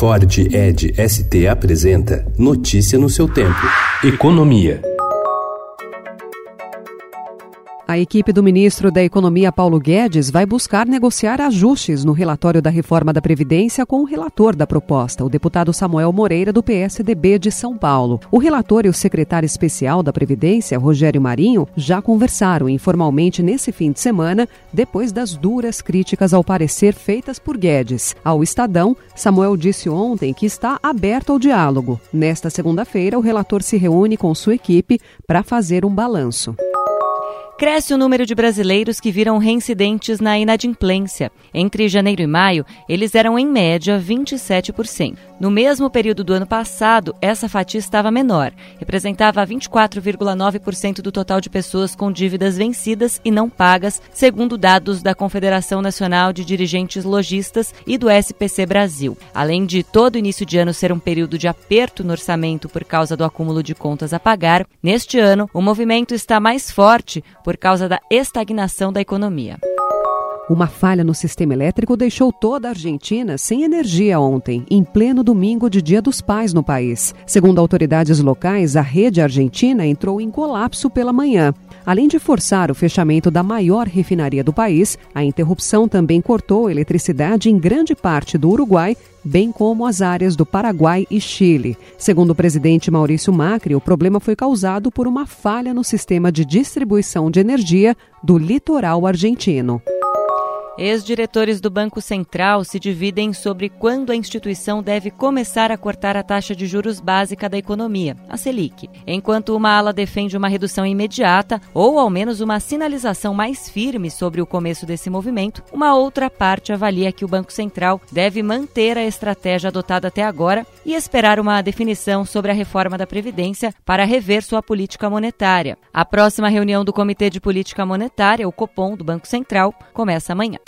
Ford Ed ST apresenta Notícia no seu tempo. Economia. A equipe do ministro da Economia, Paulo Guedes, vai buscar negociar ajustes no relatório da reforma da Previdência com o relator da proposta, o deputado Samuel Moreira, do PSDB de São Paulo. O relator e o secretário especial da Previdência, Rogério Marinho, já conversaram informalmente nesse fim de semana, depois das duras críticas ao parecer feitas por Guedes. Ao Estadão, Samuel disse ontem que está aberto ao diálogo. Nesta segunda-feira, o relator se reúne com sua equipe para fazer um balanço. Cresce o número de brasileiros que viram reincidentes na inadimplência. Entre janeiro e maio, eles eram em média 27%. No mesmo período do ano passado, essa fatia estava menor, representava 24,9% do total de pessoas com dívidas vencidas e não pagas, segundo dados da Confederação Nacional de Dirigentes Logistas e do SPC Brasil. Além de todo início de ano ser um período de aperto no orçamento por causa do acúmulo de contas a pagar, neste ano o movimento está mais forte por causa da estagnação da economia. Uma falha no sistema elétrico deixou toda a Argentina sem energia ontem, em pleno domingo de Dia dos Pais no país. Segundo autoridades locais, a rede argentina entrou em colapso pela manhã. Além de forçar o fechamento da maior refinaria do país, a interrupção também cortou eletricidade em grande parte do Uruguai, bem como as áreas do Paraguai e Chile. Segundo o presidente Maurício Macri, o problema foi causado por uma falha no sistema de distribuição de energia do litoral argentino. Ex-diretores do Banco Central se dividem sobre quando a instituição deve começar a cortar a taxa de juros básica da economia, a Selic. Enquanto uma ala defende uma redução imediata ou ao menos uma sinalização mais firme sobre o começo desse movimento, uma outra parte avalia que o Banco Central deve manter a estratégia adotada até agora e esperar uma definição sobre a reforma da Previdência para rever sua política monetária. A próxima reunião do Comitê de Política Monetária, o Copom, do Banco Central, começa amanhã.